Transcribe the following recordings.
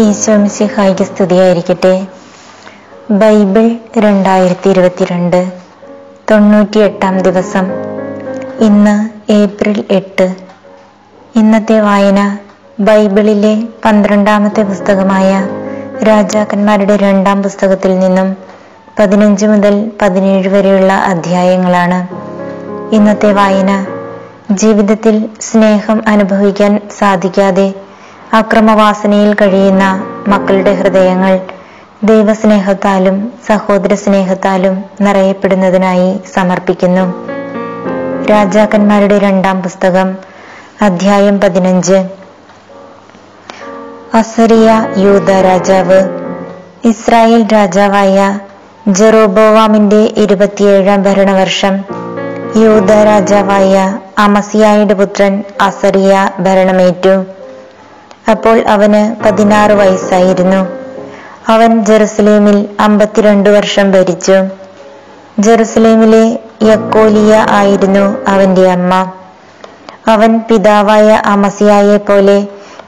ഈശോമിശിഹായിക്ക് സ്തുതിയായിരിക്കട്ടെ. ബൈബിൾ രണ്ടായിരത്തി ഇരുപത്തിരണ്ട് തൊണ്ണൂറ്റിയെട്ടാം ദിവസം ഇന്ന് ഏപ്രിൽ എട്ട്. ഇന്നത്തെ വായന ബൈബിളിലെ പന്ത്രണ്ടാമത്തെ പുസ്തകമായ രാജാക്കന്മാരുടെ രണ്ടാം പുസ്തകത്തിൽ നിന്നും പതിനഞ്ച് മുതൽ പതിനേഴ് വരെയുള്ള അധ്യായങ്ങളാണ്. ഇന്നത്തെ വായന ജീവിതത്തിൽ സ്നേഹം അനുഭവിക്കാൻ സാധിക്കാതെ അക്രമവാസനയിൽ കഴിയുന്ന മക്കളുടെ ഹൃദയങ്ങൾ ദൈവസ്നേഹത്താലും സഹോദര സ്നേഹത്താലും നിറയപ്പെടുന്നതിനായി സമർപ്പിക്കുന്നു. രാജാക്കന്മാരുടെ രണ്ടാം പുസ്തകം അധ്യായം പതിനഞ്ച്. അസറിയ യൂത രാജാവ്. ഇസ്രായേൽ രാജാവായ ജെറോബോവാമിന്റെ ഇരുപത്തിയേഴാം ഭരണവർഷം. യൂത രാജാവായ അമസിയായുടെ പുത്രൻ അസറിയ ഭരണമേറ്റു. അപ്പോൾ അവന് പതിനാറ് വയസ്സായിരുന്നു. അവൻ ജെറുസലേമിൽ അമ്പത്തിരണ്ട് വർഷം ഭരിച്ചു. ജെറുസലേമിലെ യക്കോലിയ ആയിരുന്നു അവന്റെ അമ്മ. അവൻ പിതാവായ അമസിയായെ പോലെ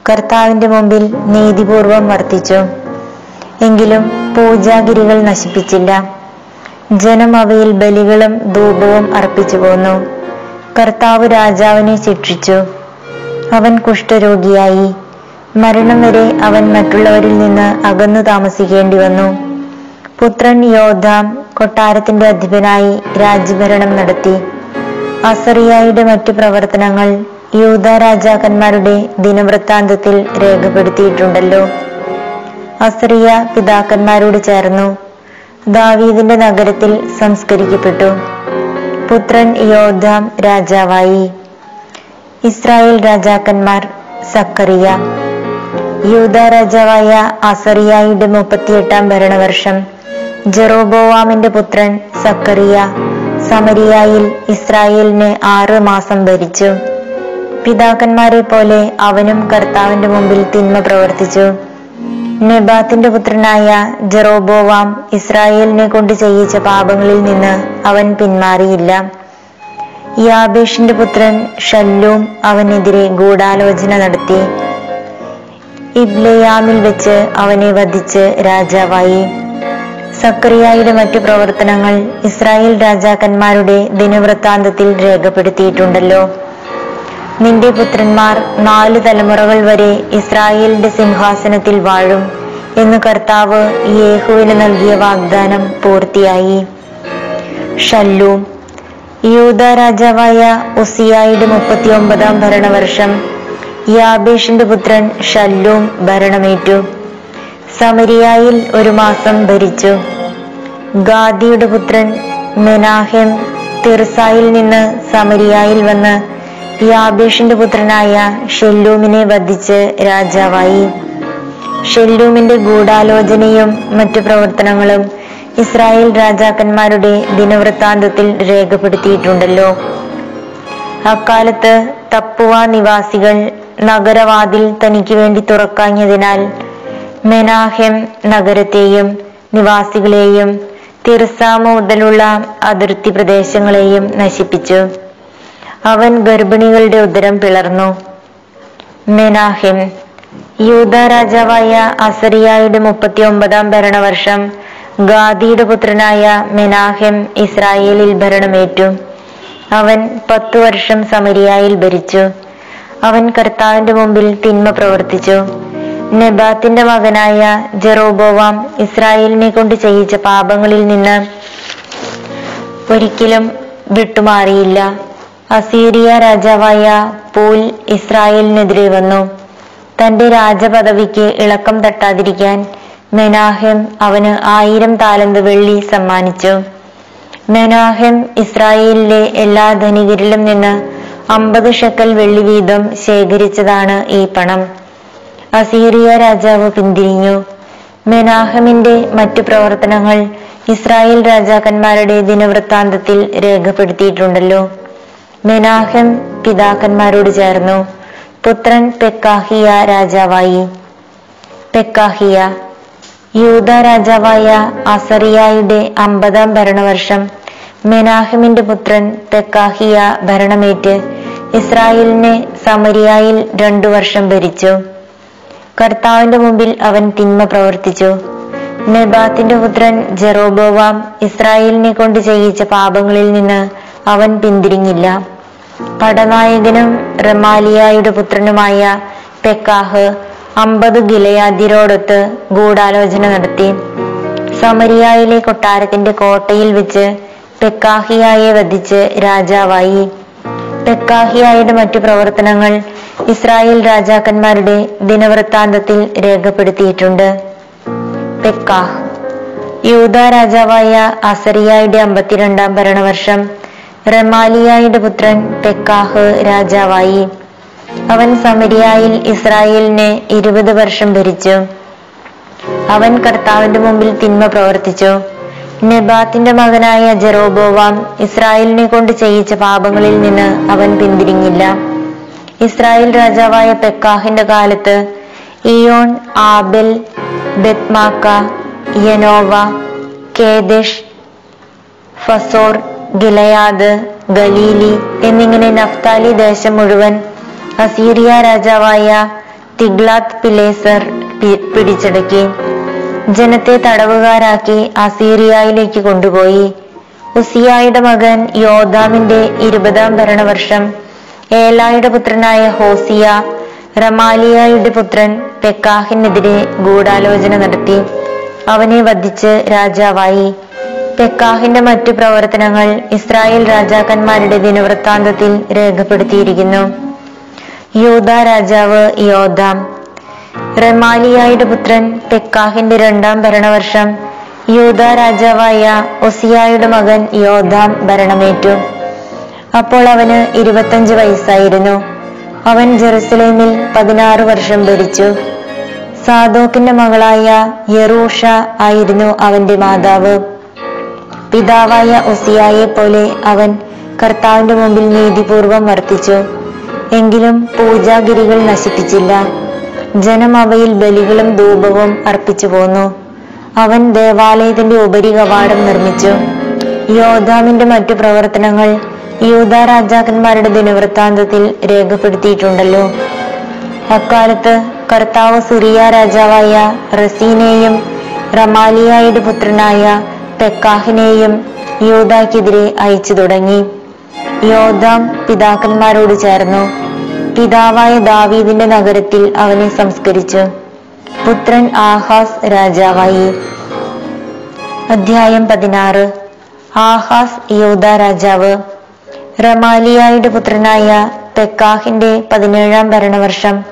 കർത്താവിന്റെ മുമ്പിൽ നീതിപൂർവം വർത്തിച്ചു. എങ്കിലും പൂജാഗിരികൾ നശിപ്പിച്ചില്ല. ജനം അവയിൽ ബലികളും ധൂപവും അർപ്പിച്ചു പോന്നു. കർത്താവ് രാജാവിനെ ശിക്ഷിച്ചു. അവൻ കുഷ്ഠരോഗിയായി. മരണം വരെ അവൻ മറ്റുള്ളവരിൽ നിന്ന് അകന്നു താമസിക്കേണ്ടി വന്നു. പുത്രൻ യോദ്ധാം കൊട്ടാരത്തിന്റെ അധിപനായി രാജ്യഭരണം നടത്തി. അസറിയായുടെ മറ്റു പ്രവർത്തനങ്ങൾ യൂത രാജാക്കന്മാരുടെ ദിനവൃത്താന്തത്തിൽ രേഖപ്പെടുത്തിയിട്ടുണ്ടല്ലോ. അസറിയ പിതാക്കന്മാരോട് ചേർന്നു. ദാവീദിന്റെ നഗരത്തിൽ സംസ്കരിക്കപ്പെട്ടു. പുത്രൻ യോദ്ധാം രാജാവായി. ഇസ്രായേൽ രാജാക്കന്മാർ സക്കറിയ. യൂത രാജാവായ അസറിയായുടെ മുപ്പത്തിയെട്ടാം ഭരണവർഷം. ജെറോബോവാമിന്റെ പുത്രൻ സക്കറിയ സമരിയായിൽ ഇസ്രായേലിന് ആറ് മാസം ഭരിച്ചു. പിതാക്കന്മാരെ പോലെ അവനും കർത്താവിന്റെ മുമ്പിൽ തിന്മ പ്രവർത്തിച്ചു. നെബാത്തിന്റെ പുത്രനായ ജെറോബോവാം ഇസ്രായേലിനെ കൊണ്ട് ചെയ്യിച്ച പാപങ്ങളിൽ നിന്ന് അവൻ പിന്മാറിയില്ല. യാബേഷിന്റെ പുത്രൻ ഷല്ലൂം അവനെതിരെ ഗൂഢാലോചന നടത്തി. ഇബ്ലയാമിൽ വെച്ച് അവനെ വധിച്ച് രാജാവായി. സക്രിയായുടെ മറ്റു പ്രവർത്തനങ്ങൾ ഇസ്രായേൽ രാജാക്കന്മാരുടെ ദിനവൃത്താന്തത്തിൽ രേഖപ്പെടുത്തിയിട്ടുണ്ടല്ലോ. നിന്റെ പുത്രന്മാർ നാല് തലമുറകൾ വരെ ഇസ്രായേലിന്റെ സിംഹാസനത്തിൽ വാഴും എന്ന് കർത്താവ് യേഹുവിന് നൽകിയ വാഗ്ദാനം പൂർത്തിയായി. ഷല്ലൂം യൂത രാജാവായ ഉസിയായുടെ മുപ്പത്തിയൊമ്പതാം ഭരണവർഷം യാബേഷിന്റെ പുത്രൻ ഷല്ലൂം ഭരണമേറ്റു. സമരിയായിൽ ഒരു മാസം ഭരിച്ചു. ഗാദിയുടെ പുത്രൻ മെനാഹെം തിർസായിൽ നിന്ന് സമരിയായിൽ വന്ന് യാബേഷിന്റെ പുത്രനായ ഷെല്ലൂമിനെ വധിച്ച് രാജാവായി. ഷെല്ലൂമിന്റെ ഗൂഢാലോചനയും മറ്റു പ്രവർത്തനങ്ങളും ഇസ്രായേൽ രാജാക്കന്മാരുടെ ദിനവൃത്താന്തത്തിൽ രേഖപ്പെടുത്തിയിട്ടുണ്ടല്ലോ. അക്കാലത്ത് തപ്പുവ നിവാസികൾ നഗരവാതിൽ തനിക്ക് വേണ്ടി തുറക്കാഞ്ഞതിനാൽ മെനാഹെം നഗരത്തെയും നിവാസികളെയും തിർസ മുതലുള്ള അതിർത്തി പ്രദേശങ്ങളെയും നശിപ്പിച്ചു. അവൻ ഗർഭിണികളുടെ ഉദരം പിളർന്നു. മെനാഹെം യൂത രാജാവായ അസറിയായുടെ മുപ്പത്തി ഒമ്പതാം ഭരണവർഷം ഗാദിയുടെ പുത്രനായ മെനാഹെം ഇസ്രായേലിൽ ഭരണമേറ്റു. അവൻ പത്തു വർഷം സമരിയായിൽ ഭരിച്ചു. അവൻ കർത്താവിന്റെ മുമ്പിൽ തിന്മ പ്രവർത്തിച്ചു. നെബാത്തിന്റെ മകനായ ജെറോബോവാം ഇസ്രായേലിനെ കൊണ്ട് ചെയ്യിച്ച പാപങ്ങളിൽ നിന്ന് ഒരിക്കലും വിട്ടുമാറിയില്ല. അസീരിയ രാജാവായ പൂൽ ഇസ്രായേലിനെതിരെ വന്നു. തന്റെ രാജപദവിക്ക് ഇളക്കം തട്ടാതിരിക്കാൻ മെനാഹെം അവന് ആയിരം താലന്ത് വെള്ളി സമ്മാനിച്ചു. മെനാഹെം ഇസ്രായേലിലെ എല്ലാ ധനികരിലും നിന്ന് അമ്പത് ഷക്കൽ വെള്ളി വീതം ശേഖരിച്ചതാണ് ഈ പണം. അസീറിയ രാജാവ് പിന്തിരിഞ്ഞു. മെനാഹമിന്റെ മറ്റു പ്രവർത്തനങ്ങൾ ഇസ്രായേൽ രാജാക്കന്മാരുടെ ദിനവൃത്താന്തത്തിൽ രേഖപ്പെടുത്തിയിട്ടുണ്ടല്ലോ. മെനാഹം പിതാക്കന്മാരോട് ചേർന്നു. പുത്രൻ പെക്കാഹിയ രാജാവായി. പെക്കാഹിയ യൂത രാജാവായ അസറിയായുടെ അമ്പതാം ഭരണവർഷം മെനാഹമിന്റെ പുത്രൻ പെക്കാഹിയ ഭരണമേറ്റ് ഇസ്രായേലിനെ സമരിയായിൽ രണ്ടു വർഷം ഭരിച്ചു. കർത്താവിന്റെ മുമ്പിൽ അവൻ തിന്മ പ്രവർത്തിച്ചു. നെബാത്തിന്റെ പുത്രൻ ജെറോബോവാം ഇസ്രായേലിനെ കൊണ്ട് ചെയ്യിച്ച പാപങ്ങളിൽ നിന്ന് അവൻ പിന്തിരിഞ്ഞില്ല. പടനായകനും റമാലിയായുടെ പുത്രനുമായ പെക്കാഹ് അമ്പത് ഗിലയാദ്യരോടൊത്ത് ഗൂഢാലോചന നടത്തി. സമരിയായിലെ കൊട്ടാരത്തിന്റെ കോട്ടയിൽ വെച്ച് പെക്കാഹിയായെ വധിച്ച് രാജാവായി. പെക്കാഹിയായുടെ മറ്റു പ്രവർത്തനങ്ങൾ ഇസ്രായേൽ രാജാക്കന്മാരുടെ ദിനവൃത്താന്തത്തിൽ രേഖപ്പെടുത്തിയിട്ടുണ്ട്. പെക്കാഹ് യൂത രാജാവായ അസറിയായുടെ അമ്പത്തിരണ്ടാം ഭരണവർഷം റമാലിയായുടെ പുത്രൻ പെക്കാഹ് രാജാവായി. അവൻ സമരിയായിൽ ഇസ്രായേലിനെ ഇരുപത് വർഷം ഭരിച്ചു. അവൻ കർത്താവിന്റെ മുമ്പിൽ തിന്മ പ്രവർത്തിച്ചു. നെബാത്തിന്റെ മകനായ ജെറോബോവാം ഇസ്രായേലിനെ കൊണ്ട് ചെയ്യിച്ച പാപങ്ങളിൽ നിന്ന് അവൻ പിന്തിരിഞ്ഞില്ല. ഇസ്രായേൽ രാജാവായ പെക്കാഹിന്റെ കാലത്ത് Ijon Abel Beth Maacah Janoah Kedesh Hazor Gilead Galilee എന്നിങ്ങനെ നഫ്താലി ദേശം മുഴുവൻ അസീറിയ രാജാവായ തിഗ്ലാത്ത് പിലേസർ പിടിച്ചടക്കി. ജനത്തെ തടവുകാരാക്കി അസീറിയയിലേക്ക് കൊണ്ടുപോയി. ഉസിയായുടെ മകൻ യോദാമിന്റെ ഇരുപതാം ഭരണവർഷം ഏലായുടെ പുത്രനായ ഹോസിയ റമാലിയായുടെ പുത്രൻ പെക്കാഹിനെതിരെ ഗൂഢാലോചന നടത്തി. അവനെ വധിച്ച് രാജാവായി. പെക്കാഹിന്റെ മറ്റു പ്രവർത്തനങ്ങൾ ഇസ്രായേൽ രാജാക്കന്മാരുടെ ദിനവൃത്താന്തത്തിൽ രേഖപ്പെടുത്തിയിരിക്കുന്നു. യൂത രാജാവ് യോദാം റമാലിയായുടെ പുത്രൻ തെക്കാഹിന്റെ രണ്ടാം ഭരണവർഷം യൂത രാജാവായ ഒസിയായുടെ മകൻ യോദാം ഭരണമേറ്റു. അപ്പോൾ അവന് ഇരുപത്തഞ്ച് വയസ്സായിരുന്നു. അവൻ ജെറുസലേമിൽ പതിനാറ് വർഷം ഭരിച്ചു. സാദോക്കിന്റെ മകളായ യെറൂഷ ആയിരുന്നു അവന്റെ മാതാവ്. പിതാവായ ഒസിയായെ പോലെ അവൻ കർത്താവിന്റെ മുമ്പിൽ നീതിപൂർവം വർത്തിച്ചു. എങ്കിലും പൂജാഗിരികൾ നശിപ്പിച്ചില്ല. ജനം അവയിൽ ബലികളും ധൂപവും അർപ്പിച്ചു പോന്നു. അവൻ ദേവാലയത്തിന്റെ ഉപരി കവാടം നിർമ്മിച്ചു. യോധാമിന്റെ മറ്റു പ്രവർത്തനങ്ങൾ യൂത രാജാക്കന്മാരുടെ ദിനവൃത്താന്തത്തിൽ രേഖപ്പെടുത്തിയിട്ടുണ്ടല്ലോ. അക്കാലത്ത് കർത്താവ് സിറിയ രാജാവായ റസീനെയും റമാലിയായുടെ പുത്രനായ പെക്കാഹിനെയും യോദാക്കെതിരെ അയച്ചു തുടങ്ങി. യോദാം പിതാക്കന്മാരോട് ചേർന്നു. പിതാവായ ദാവീദിന്റെ നഗരത്തിൽ അവനെ സംസ്കരിച്ചു. പുത്രൻ ആഹാസ് രാജാവായി. അധ്യായം പതിനാറ്. ആഹാസ് യോധ രാജാവ്. റമാലിയായുടെ പുത്രനായ തെക്കാഹിന്റെ പതിനേഴാം ഭരണവർഷം.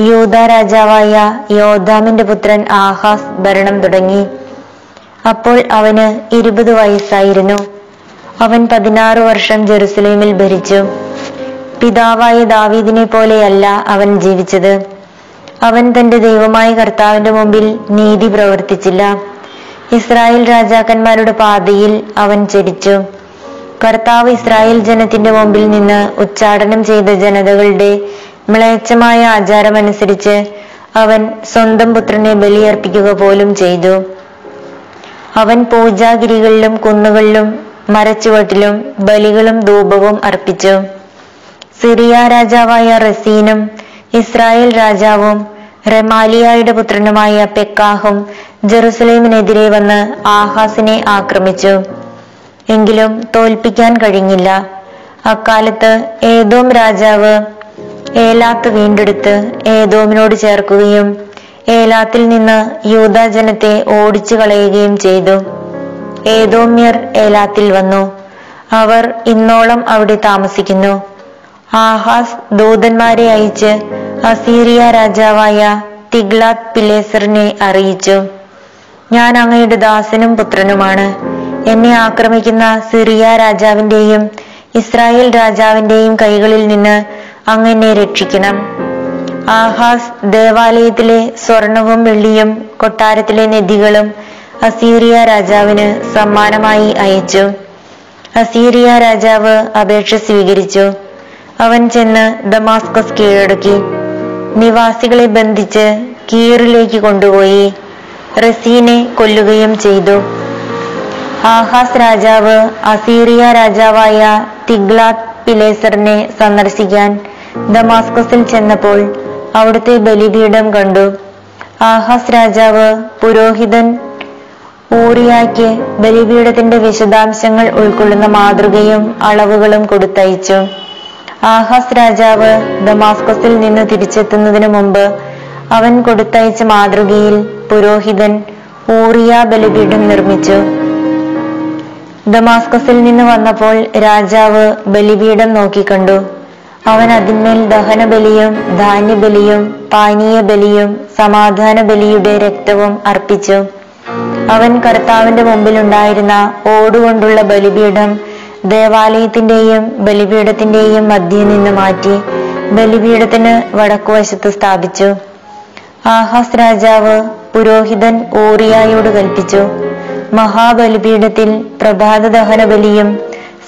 യൂദ രാജാവായ യോദാമിന്റെ പുത്രൻ ആഹാസ് ഭരണം തുടങ്ങി. അപ്പോൾ അവന് ഇരുപത് വയസ്സായിരുന്നു. അവൻ പതിനാറ് വർഷം ജെറുസലേമിൽ ഭരിച്ചു. പിതാവായ ദാവീദിനെ പോലെയല്ല അവൻ ജീവിച്ചത്. അവൻ തന്റെ ദൈവമായ കർത്താവിന്റെ മുമ്പിൽ നീതി പ്രവർത്തിച്ചില്ല. ഇസ്രായേൽ രാജാക്കന്മാരുടെ പാതയിൽ അവൻ ചരിച്ചു. കർത്താവ് ഇസ്രായേൽ ജനത്തിന്റെ മുമ്പിൽ നിന്ന് ഉച്ചാടനം ചെയ്ത ജനതകളുടെ മ്ലേച്ഛമായ ആചാരമനുസരിച്ച് അവൻ സ്വന്തം പുത്രനെ ബലിയർപ്പിക്കുക പോലും ചെയ്തു. അവൻ പൂജാഗിരികളിലും കുന്നുകളിലും മരച്ചുവട്ടിലും ബലികളും ധൂപവും അർപ്പിച്ചു. സിറിയ രാജാവായ റസീനും ഇസ്രായേൽ രാജാവും റെമാലിയായുടെ പുത്രനുമായ പെക്കാഹും ജെറുസലേമിനെതിരെ വന്ന് ആഹാസിനെ ആക്രമിച്ചു. എങ്കിലും തോൽപ്പിക്കാൻ കഴിഞ്ഞില്ല. അക്കാലത്ത് ഏതോം രാജാവ് ഏലാത്ത് വീണ്ടെടുത്ത് ഏതോമിനോട് ചേർക്കുകയും ഏലാത്തിൽ നിന്ന് യൂത ജനത്തെ ഓടിച്ചു കളയുകയും ചെയ്തു. ഏതോമ്യർ ഏലാത്തിൽ വന്നു. അവർ ഇന്നോളം അവിടെ താമസിക്കുന്നു. ആഹാസ് ദൂതന്മാരെ അയച്ച് അസീറിയ രാജാവായ തിഗ്ലാത് പിലേസറിനെ അറിയിച്ചു. ഞാൻ അങ്ങയുടെ ദാസനും പുത്രനുമാണ്. എന്നെ ആക്രമിക്കുന്ന സിറിയ രാജാവിന്റെയും ഇസ്രായേൽ രാജാവിന്റെയും കൈകളിൽ നിന്ന് അങ്ങനെ രക്ഷിക്കണം. ആഹാസ് ദേവാലയത്തിലെ സ്വർണവും വെള്ളിയും കൊട്ടാരത്തിലെ നദികളും അസീറിയ രാജാവിന് സമ്മാനമായി അയച്ചു. അസീറിയ രാജാവ് അപേക്ഷ സ്വീകരിച്ചു. അവൻ ചെന്ന് ദമാസ്കസ് കീഴടക്കി. നിവാസികളെ ബന്ധിച്ച് കീറിലേക്ക് കൊണ്ടുപോയി. റസീനെ കൊല്ലുകയും ചെയ്തു. ആഹാസ് രാജാവ് അസീറിയ രാജാവായ തിഗ്ലാത്ത് പിലേസറിനെ സന്ദർശിക്കാൻ ദമാസ്കസിൽ ചെന്നപ്പോൾ അവിടുത്തെ ബലിപീഠം കണ്ടു. ആഹാസ് രാജാവ് പുരോഹിതൻ ഊറിയാക്ക് ബലിപീഠത്തിന്റെ വിശദാംശങ്ങൾ ഉൾക്കൊള്ളുന്ന മാതൃകയും അളവുകളും കൊടുത്തയച്ചു. ആഹാസ് രാജാവ് ദമാസ്കസിൽ നിന്ന് തിരിച്ചെത്തുന്നതിനു മുമ്പ് അവൻ കൊടുത്തയച്ച മാതൃകയിൽ പുരോഹിതൻ ഊറിയ ബലിപീഠം നിർമ്മിച്ചു. ദമാസ്കസിൽ നിന്ന് വന്നപ്പോൾ രാജാവ് ബലിപീഠം നോക്കിക്കണ്ടു. അവൻ അതിന്മേൽ ദഹനബലിയും ധാന്യബലിയും പാനീയ ബലിയും സമാധാന ബലിയുടെ രക്തവും അർപ്പിച്ചു. അവൻ കർത്താവിന്റെ മുമ്പിലുണ്ടായിരുന്ന ഓടുകൊണ്ടുള്ള ബലിപീഠം ദേവാലയത്തിന്റെയും ബലിപീഠത്തിന്റെയും മധ്യേ നിന്ന് മാറ്റി ബലിപീഠത്തിന് വടക്കുവശത്ത് സ്ഥാപിച്ചു. ആഹാസ് രാജാവ് പുരോഹിതൻ ഊറിയായോട് കൽപ്പിച്ചു. മഹാബലിപീഠത്തിൽ പ്രഭാത ദഹനബലിയും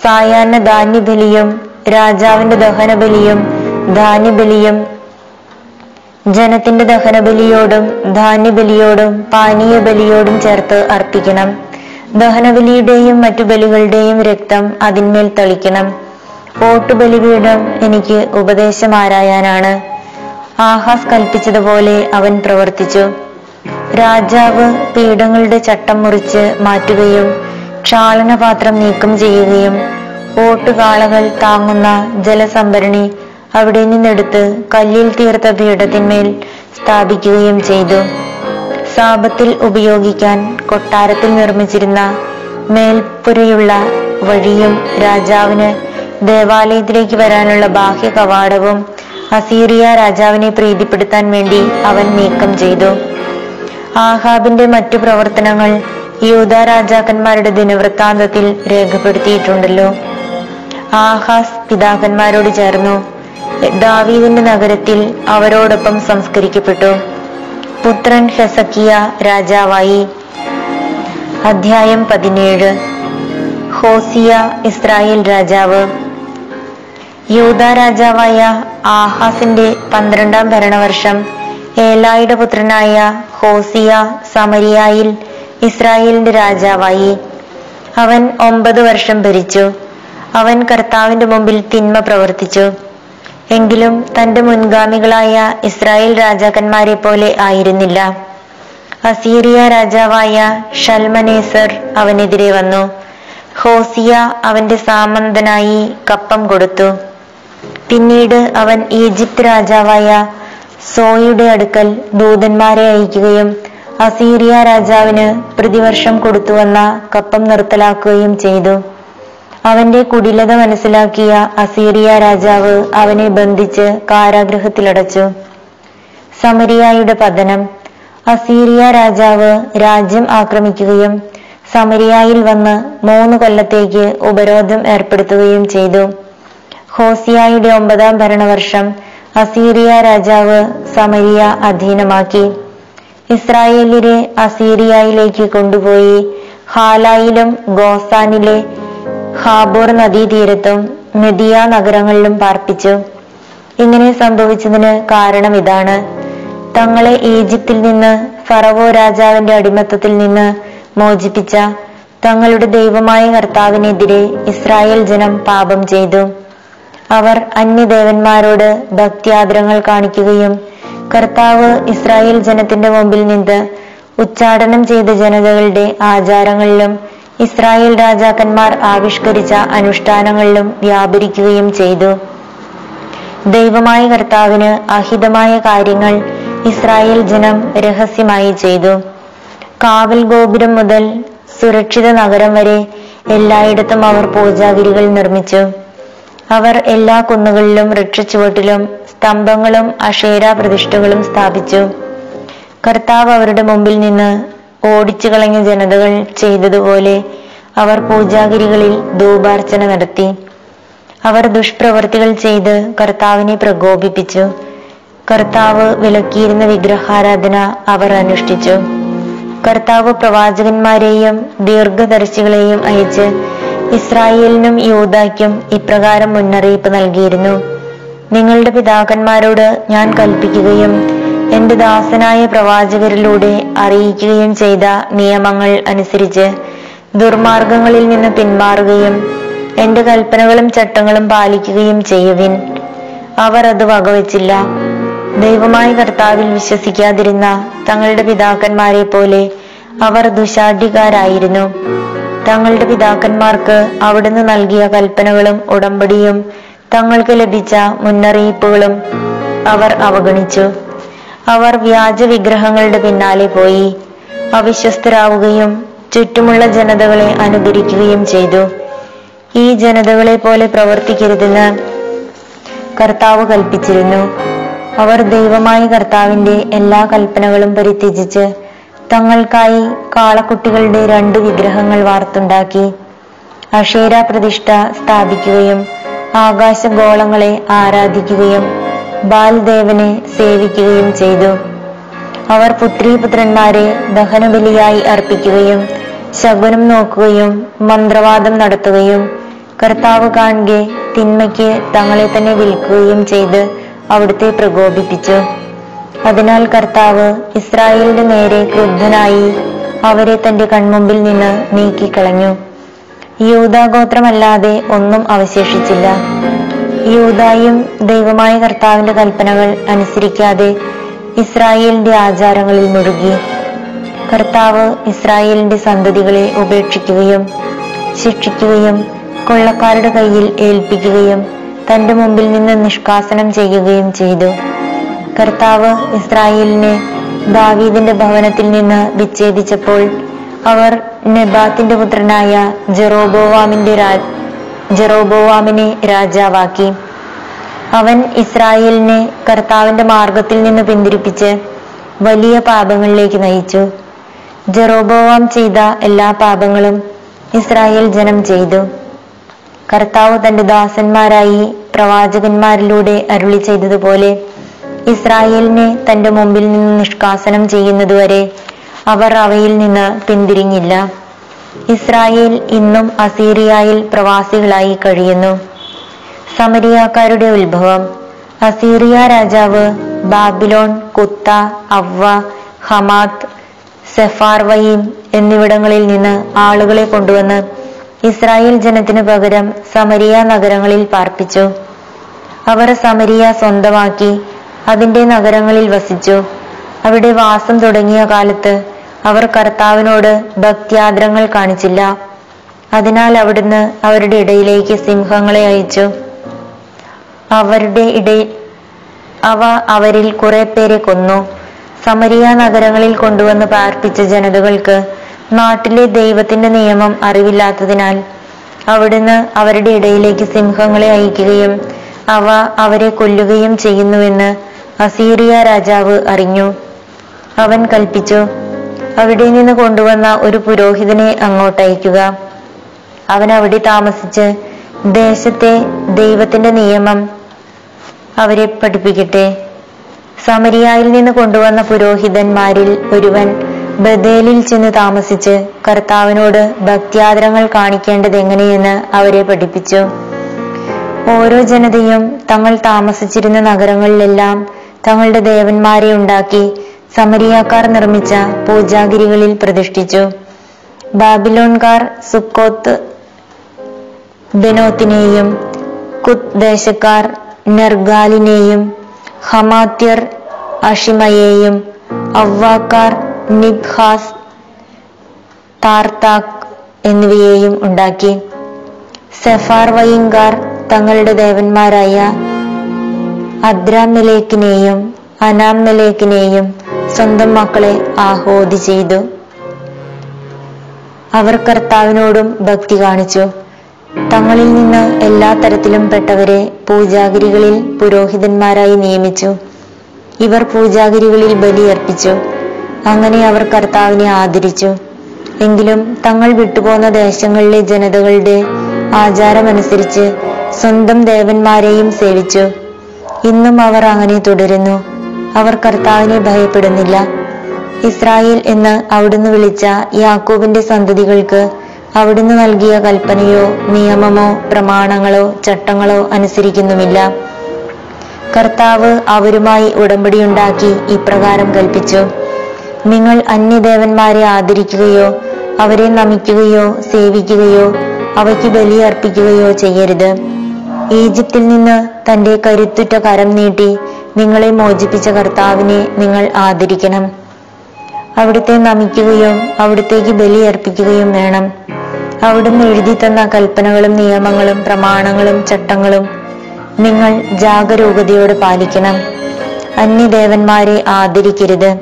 സായാഹ്ന ധാന്യബലിയും രാജാവിന്റെ ദഹനബലിയും ധാന്യബലിയും ജനത്തിന്റെ ദഹനബലിയോടും ധാന്യബലിയോടും പാനീയ ബലിയോടും ചേർത്ത് അർപ്പിക്കണം. ദഹനബലിയുടെയും മറ്റു ബലികളുടെയും രക്തം അതിന്മേൽ തളിക്കണം. ഓട്ടുബലിപീഠം എനിക്ക് ഉപദേശം ആരായാനാണ് ആഹാസ് കൽപ്പിച്ചതുപോലെ അവൻ പ്രവർത്തിച്ചു. രാജാവ് പീഠങ്ങളുടെ ചട്ടം മുറിച്ച് മാറ്റുകയും ക്ഷാളനപാത്രം നീക്കം ചെയ്യുകയും ഓട്ടുകാളകൾ താങ്ങുന്ന ജലസംഭരണി അവിടെ നിന്നെടുത്ത് കല്ലിൽ തീർത്ത പീഠത്തിന്മേൽ സ്ഥാപിക്കുകയും ചെയ്തു. സാപത്തിൽ ഉപയോഗിക്കാൻ കൊട്ടാരത്തിൽ നിർമ്മിച്ചിരുന്ന മേൽപ്പുരയുള്ള വഴിയും രാജാവിന് ദേവാലയത്തിലേക്ക് വരാനുള്ള ബാഹ്യ കവാടവും അസീറിയ രാജാവിനെ പ്രീതിപ്പെടുത്താൻ വേണ്ടി അവൻ നീക്കം ചെയ്തു. ആഹാബിന്റെ മറ്റു പ്രവർത്തനങ്ങൾ യൂത രാജാക്കന്മാരുടെ ദിനവൃത്താന്തത്തിൽ രേഖപ്പെടുത്തിയിട്ടുണ്ടല്ലോ. ആഹാസ് പിതാക്കന്മാരോട് ചേർന്നു. ദാവീദിന്റെ നഗരത്തിൽ അവരോടൊപ്പം സംസ്കരിക്കപ്പെട്ടു. പുത്രൻ ഹെസക്കിയ രാജാവായി. അധ്യായം പതിനേഴ്. ഹോസിയ ഇസ്രായേൽ രാജാവ്. യൂത രാജാവായ ആഹാസിന്റെ പന്ത്രണ്ടാം ഭരണവർഷം ഏലായുടെ പുത്രനായ ഹോസിയ സമരിയായിൽ ഇസ്രായേലിന്റെ രാജാവായി. അവൻ ഒമ്പത് വർഷം ഭരിച്ചു. അവൻ കർത്താവിന്റെ മുമ്പിൽ തിന്മ പ്രവർത്തിച്ചു. എങ്കിലും തന്റെ മുൻഗാമികളായ ഇസ്രായേൽ രാജാക്കന്മാരെ പോലെ ആയിരുന്നില്ല. അസീറിയ രാജാവായ ഷൽമനേസർ അവനെതിരെ വന്നു. ഹോസിയ അവന്റെ സാമന്തനായി കപ്പം കൊടുത്തു. പിന്നീട് അവൻ ഈജിപ്ത് രാജാവായ സോയുടെ അടുക്കൽ ദൂതന്മാരെ അയക്കുകയും അസീറിയ രാജാവിന് പ്രതിവർഷം കൊടുത്തുവന്ന കപ്പം നിർത്തലാക്കുകയും ചെയ്തു. അവന്റെ കുടിലത മനസ്സിലാക്കിയ അസീറിയ രാജാവ് അവനെ ബന്ധിച്ച് കാരാഗ്രഹത്തിലടച്ചു. സമരിയായുടെ പതനം. അസീറിയ രാജാവ് രാജ്യം ആക്രമിക്കുകയും സമരിയായിൽ വന്ന് മൂന്ന് കൊല്ലത്തേക്ക് ഉപരോധം ഏർപ്പെടുത്തുകയും ചെയ്തു. ഹോസിയായുടെ ഒമ്പതാം ഭരണവർഷം അസീറിയ രാജാവ് സമരിയ അധീനമാക്കി. ഇസ്രായേലിനെ അസീറിയയിലേക്ക് കൊണ്ടുപോയി ഹാലായിലും ഗോസാനിലെ ഹാബോർ നദീതീരത്തും മെദിയ നഗരങ്ങളിലും പാർപ്പിച്ചു. ഇങ്ങനെ സംഭവിച്ചതിന് കാരണം ഇതാണ്. തങ്ങളെ ഈജിപ്തിൽ നിന്ന് ഫറവോ രാജാവിന്റെ അടിമത്തത്തിൽ നിന്ന് മോചിപ്പിച്ച തങ്ങളുടെ ദൈവമായ കർത്താവിനെതിരെ ഇസ്രായേൽ ജനം പാപം ചെയ്തു. അവർ അന്യദേവന്മാരോട് ഭക്ത്യാദരങ്ങൾ കാണിക്കുകയും കർത്താവ് ഇസ്രായേൽ ജനത്തിന്റെ മുമ്പിൽ നിന്ന് ഉച്ചാടനം ചെയ്ത ജനതകളുടെ ആചാരങ്ങളിലും ഇസ്രായേൽ രാജാക്കന്മാർ ആവിഷ്കരിച്ച അനുഷ്ഠാനങ്ങളിലും വ്യാപരിക്കുകയും ചെയ്തു. ദൈവമായ കർത്താവിന് അഹിതമായ കാര്യങ്ങൾ ഇസ്രായേൽ ജനം രഹസ്യമായി ചെയ്തു. കാവൽ ഗോപുരം മുതൽ സുരക്ഷിത നഗരം വരെ എല്ലായിടത്തും അവർ പൂജാഗിരികൾ നിർമ്മിച്ചു. അവർ എല്ലാ കുന്നുകളിലും വൃക്ഷച്ചുവട്ടിലും സ്തംഭങ്ങളും അഷേര പ്രതിഷ്ഠകളും സ്ഥാപിച്ചു. കർത്താവ് അവരുടെ മുമ്പിൽ നിന്ന് ഓടിച്ചു കളഞ്ഞ ജനതകൾ ചെയ്തതുപോലെ അവർ പൂജാഗിരികളിൽ ധൂപാർച്ചന നടത്തി. അവർ ദുഷ്പ്രവർത്തികൾ ചെയ്ത് കർത്താവിനെ പ്രകോപിപ്പിച്ചു. കർത്താവ് വിലക്കിയിരുന്ന വിഗ്രഹാരാധന അവർ അനുഷ്ഠിച്ചു. കർത്താവ് പ്രവാചകന്മാരെയും ദീർഘദർശികളെയും അയച്ച് ഇസ്രായേലിനും യൂതയ്ക്കും ഇപ്രകാരം മുന്നറിയിപ്പ് നൽകിയിരുന്നു. നിങ്ങളുടെ പിതാക്കന്മാരോട് ഞാൻ കൽപ്പിക്കുകയും എന്റെ ദാസനായ പ്രവാചകരിലൂടെ അറിയിക്കുകയും ചെയ്ത നിയമങ്ങൾ അനുസരിച്ച് ദുർമാർഗങ്ങളിൽ നിന്ന് പിന്മാറുകയും എന്റെ കൽപ്പനകളും ചട്ടങ്ങളും പാലിക്കുകയും ചെയ്യുവിൻ. അവർ അത് വകവച്ചില്ല. ദൈവമായ കർത്താവിൽ വിശ്വസിക്കാതിരുന്ന തങ്ങളുടെ പിതാക്കന്മാരെ പോലെ അവർ ദുശാഠ്യക്കാരായിരുന്നു. തങ്ങളുടെ പിതാക്കന്മാർക്ക് അവിടുന്ന് നൽകിയ കൽപ്പനകളും ഉടമ്പടിയും തങ്ങൾക്ക് ലഭിച്ച മുന്നറിയിപ്പുകളും അവർ അവഗണിച്ചു. അവർ വ്യാജ വിഗ്രഹങ്ങളുടെ പിന്നാലെ പോയി. അവിശ്വസ്തരാവുകയും ചുറ്റുമുള്ള ജനതകളെ അനുകരിക്കുകയും ചെയ്തു. ഈ ജനതകളെ പോലെ പ്രവർത്തിക്കരുതെന്ന് കർത്താവ് കൽപ്പിച്ചിരുന്നു. അവർ ദൈവമായ കർത്താവിന്റെ എല്ലാ കൽപ്പനകളും പരിത്യജിച്ച് തങ്ങൾക്കായി കാളക്കുട്ടികളുടെ രണ്ട് വിഗ്രഹങ്ങൾ വാർത്തുണ്ടാക്കി. അഷേരാ പ്രതിഷ്ഠ സ്ഥാപിക്കുകയും ആകാശഗോളങ്ങളെ ആരാധിക്കുകയും ബാൽദേവനെ സേവിക്കുകയും ചെയ്തു. അവർ പുത്രീപുത്രന്മാരെ ദഹനബലിയായി അർപ്പിക്കുകയും ശകുനം നോക്കുകയും മന്ത്രവാദം നടത്തുകയും കർത്താവ് കാണുകെ തിന്മയ്ക്ക് തങ്ങളെ തന്നെ വിൽക്കുകയും ചെയ്ത് അവിടുത്തെ പ്രകോപിപ്പിച്ചു. അതിനാൽ കർത്താവ് ഇസ്രായേലിന്റെ നേരെ ക്രുദ്ധനായി അവരെ തന്റെ കൺമുമ്പിൽ നിന്ന് നീക്കിക്കളഞ്ഞു. യൂതാഗോത്രമല്ലാതെ ഒന്നും അവശേഷിച്ചില്ല. യൂതായും ദൈവമായ കർത്താവിന്റെ കൽപ്പനകൾ അനുസരിക്കാതെ ഇസ്രായേലിന്റെ ആചാരങ്ങളിൽ മുഴുകി. കർത്താവ് ഇസ്രായേലിന്റെ സന്തതികളെ ഉപേക്ഷിക്കുകയും ശിക്ഷിക്കുകയും കൊള്ളക്കാരുടെ കയ്യിൽ ഏൽപ്പിക്കുകയും തന്റെ മുമ്പിൽ നിന്ന് നിഷ്കാസനം ചെയ്യുകയും ചെയ്തു. കർത്താവ് ഇസ്രായേലിനെ ദാവീദിന്റെ ഭവനത്തിൽ നിന്ന് വിച്ഛേദിച്ചപ്പോൾ അവർ നെബാത്തിന്റെ പുത്രനായ ജെറോബോവാമിന്റെ ജെറോബോവാമിനെ രാജാവാക്കി. അവൻ ഇസ്രായേലിനെ കർത്താവിന്റെ മാർഗത്തിൽ നിന്ന് പിന്തിരിപ്പിച്ച് വലിയ പാപങ്ങളിലേക്ക് നയിച്ചു. ജെറോബോവാം ചെയ്ത എല്ലാ പാപങ്ങളും ഇസ്രായേൽ ജനം ചെയ്തു. കർത്താവ് തന്റെ ദാസന്മാരായി പ്രവാചകന്മാരിലൂടെ അരുളി ചെയ്തതുപോലെ ഇസ്രായേലിനെ തന്റെ മുമ്പിൽ നിന്ന് നിഷ്കാസനം ചെയ്യുന്നതുവരെ അവർ അവയിൽ നിന്ന് പിന്തിരിഞ്ഞില്ല. ഇസ്രായേൽ ഇന്നും അസീറിയയിൽ പ്രവാസികളായി കഴിയുന്നു. സമരിയാക്കാരുടെ ഉത്ഭവം. അസീറിയ രാജാവ് ബാബിലോൺ കുത്ത അവ്വ ഹമാത് സെഫാർവയീം എന്നിവിടങ്ങളിൽ നിന്ന് ആളുകളെ കൊണ്ടുവന്ന് ഇസ്രായേൽ ജനത്തിനു പകരം സമരിയ നഗരങ്ങളിൽ പാർപ്പിച്ചു. അവർ സമരിയ സ്വന്തമാക്കി അതിന്റെ നഗരങ്ങളിൽ വസിച്ചു. അവിടെ വാസം തുടങ്ങിയ കാലത്ത് അവർ കർത്താവിനോട് ഭക്തിയാദ്രങ്ങൾ കാണിച്ചില്ല. അതിനാൽ അവിടുന്ന് അവരുടെ ഇടയിലേക്ക് സിംഹങ്ങളെ അയച്ചു. അവരുടെ ഇടയിൽ അവ അവരിൽ കുറെ പേരെ കൊന്നു. സമരിയ നഗരങ്ങളിൽ കൊണ്ടുവന്ന് പ്രാർത്ഥിച്ച ജനതകൾക്ക് നാട്ടിലെ ദൈവത്തിന്റെ നിയമം അറിവില്ലാത്തതിനാൽ അവിടുന്ന് അവരുടെ ഇടയിലേക്ക് സിംഹങ്ങളെ അയക്കുകയും അവ അവരെ കൊല്ലുകയും ചെയ്യുന്നുവെന്ന് അസീറിയ രാജാവ് അറിഞ്ഞു. അവൻ കൽപ്പിച്ചു അവിടെ നിന്ന് കൊണ്ടുവന്ന ഒരു പുരോഹിതനെ അങ്ങോട്ടയക്കുക അവൻ അവിടെ താമസിച്ച് ദേശത്തെ ദൈവത്തിന്റെ നിയമം അവരെ പഠിപ്പിക്കട്ടെ. സമരിയായിൽ നിന്ന് കൊണ്ടുവന്ന പുരോഹിതന്മാരിൽ ഒരുവൻ ബദേലിൽ ചെന്ന് താമസിച്ച് കർത്താവിനോട് ഭക്തിയാദരങ്ങൾ കാണിക്കേണ്ടത് എങ്ങനെയെന്ന് അവരെ പഠിപ്പിച്ചു. ഓരോ ജനതയും തങ്ങൾ താമസിച്ചിരുന്ന നഗരങ്ങളിലെല്ലാം തങ്ങളുടെ ദേവന്മാരെ ഉണ്ടാക്കി സമരിയാക്കാർ നിർമ്മിച്ച പൂജാഗിരികളിൽ പ്രതിഷ്ഠിച്ചു. ബാബിലോൺകാർ സുക്കോത്ത് ബെനോത്തിനെയും കുത് ദേശക്കാർ നെർഗാലിനെയും ഹമാത്യർ അഷിമയെയും അവ്വാക്കാർ നിബ്ഹാസ് താർത്താക് എന്നിവയെയും ഉണ്ടാക്കി. സെഫാർവയിങ്കാർ തങ്ങളുടെ ദേവന്മാരായ അദ്രാമെലേക്കിനെയും അനാമെലേക്കിനെയും സ്വന്തം മക്കളെ ആഹോതി ചെയ്തു. അവർ കർത്താവിനോടും ഭക്തി കാണിച്ചു. തങ്ങളിൽ നിന്ന് എല്ലാ തരത്തിലും പെട്ടവരെ പൂജാഗിരികളിൽ പുരോഹിതന്മാരായി നിയമിച്ചു. ഇവർ പൂജാഗിരികളിൽ ബലിയർപ്പിച്ചു. അങ്ങനെ അവർ കർത്താവിനെ ആദരിച്ചു. എങ്കിലും തങ്ങൾ വിട്ടുപോന്ന ദേശങ്ങളിലെ ജനതകളുടെ ആചാരമനുസരിച്ച് സ്വന്തം ദേവന്മാരെയും സേവിച്ചു. ഇന്നും അവർ അങ്ങനെ തുടരുന്നു. അവർ കർത്താവിനെ ഭയപ്പെടുന്നില്ല. ഇസ്രായേൽ എന്ന് അവിടുന്ന് വിളിച്ച യാക്കൂബിന്റെ സന്തതികൾക്ക് അവിടുന്ന് നൽകിയ കൽപ്പനയോ നിയമമോ പ്രമാണങ്ങളോ ചട്ടങ്ങളോ അനുസരിക്കുന്നുമില്ല. കർത്താവ് അവരുമായി ഉടമ്പടിയുണ്ടാക്കി ഇപ്രകാരം കൽപ്പിച്ചു. നിങ്ങൾ അന്യദേവന്മാരെ ആദരിക്കുകയോ അവരെ നമിക്കുകയോ സേവിക്കുകയോ അവയ്ക്ക് ബലിയർപ്പിക്കുകയോ ചെയ്യരുത്. ഈജിപ്തിൽ നിന്ന് തന്റെ കരുത്തുറ്റ കരം നീട്ടി നിങ്ങളെ മോചിപ്പിച്ച കർത്താവിനെ നിങ്ങൾ ആദരിക്കണം. അവിടുത്തെ നമിക്കുകയും അവിടുത്തേക്ക് ബലിയർപ്പിക്കുകയും വേണം. അവിടുന്ന് എഴുതി തന്ന കൽപ്പനകളും നിയമങ്ങളും പ്രമാണങ്ങളും ചട്ടങ്ങളും നിങ്ങൾ ജാഗരൂകതയോടെ പാലിക്കണം. അന്യദേവന്മാരെ ആദരിക്കരുത്.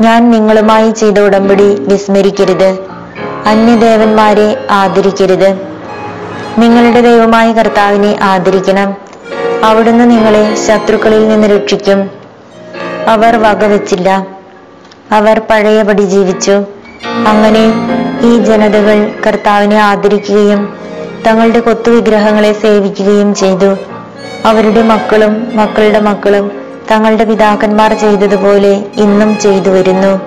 ഞാൻ നിങ്ങളുമായി ചെയ്ത ഉടമ്പടി വിസ്മരിക്കരുത്. അന്യദേവന്മാരെ ആദരിക്കരുത്. നിങ്ങളുടെ ദൈവമായ കർത്താവിനെ ആദരിക്കണം. അവിടുന്ന് നിങ്ങളെ ശത്രുക്കളിൽ നിന്ന് രക്ഷിക്കും. അവർ വകവെച്ചില്ല. അവർ പഴയപടി ജീവിച്ചു. അങ്ങനെ ഈ ജനതകൾ കർത്താവിനെ ആദരിക്കുകയും തങ്ങളുടെ കൊത്തുവിഗ്രഹങ്ങളെ സേവിക്കുകയും ചെയ്തു. അവരുടെ മക്കളും മക്കളുടെ മക്കളും തങ്ങളുടെ പിതാക്കന്മാർ ചെയ്തതുപോലെ ഇന്നും ചെയ്തു വരുന്നു.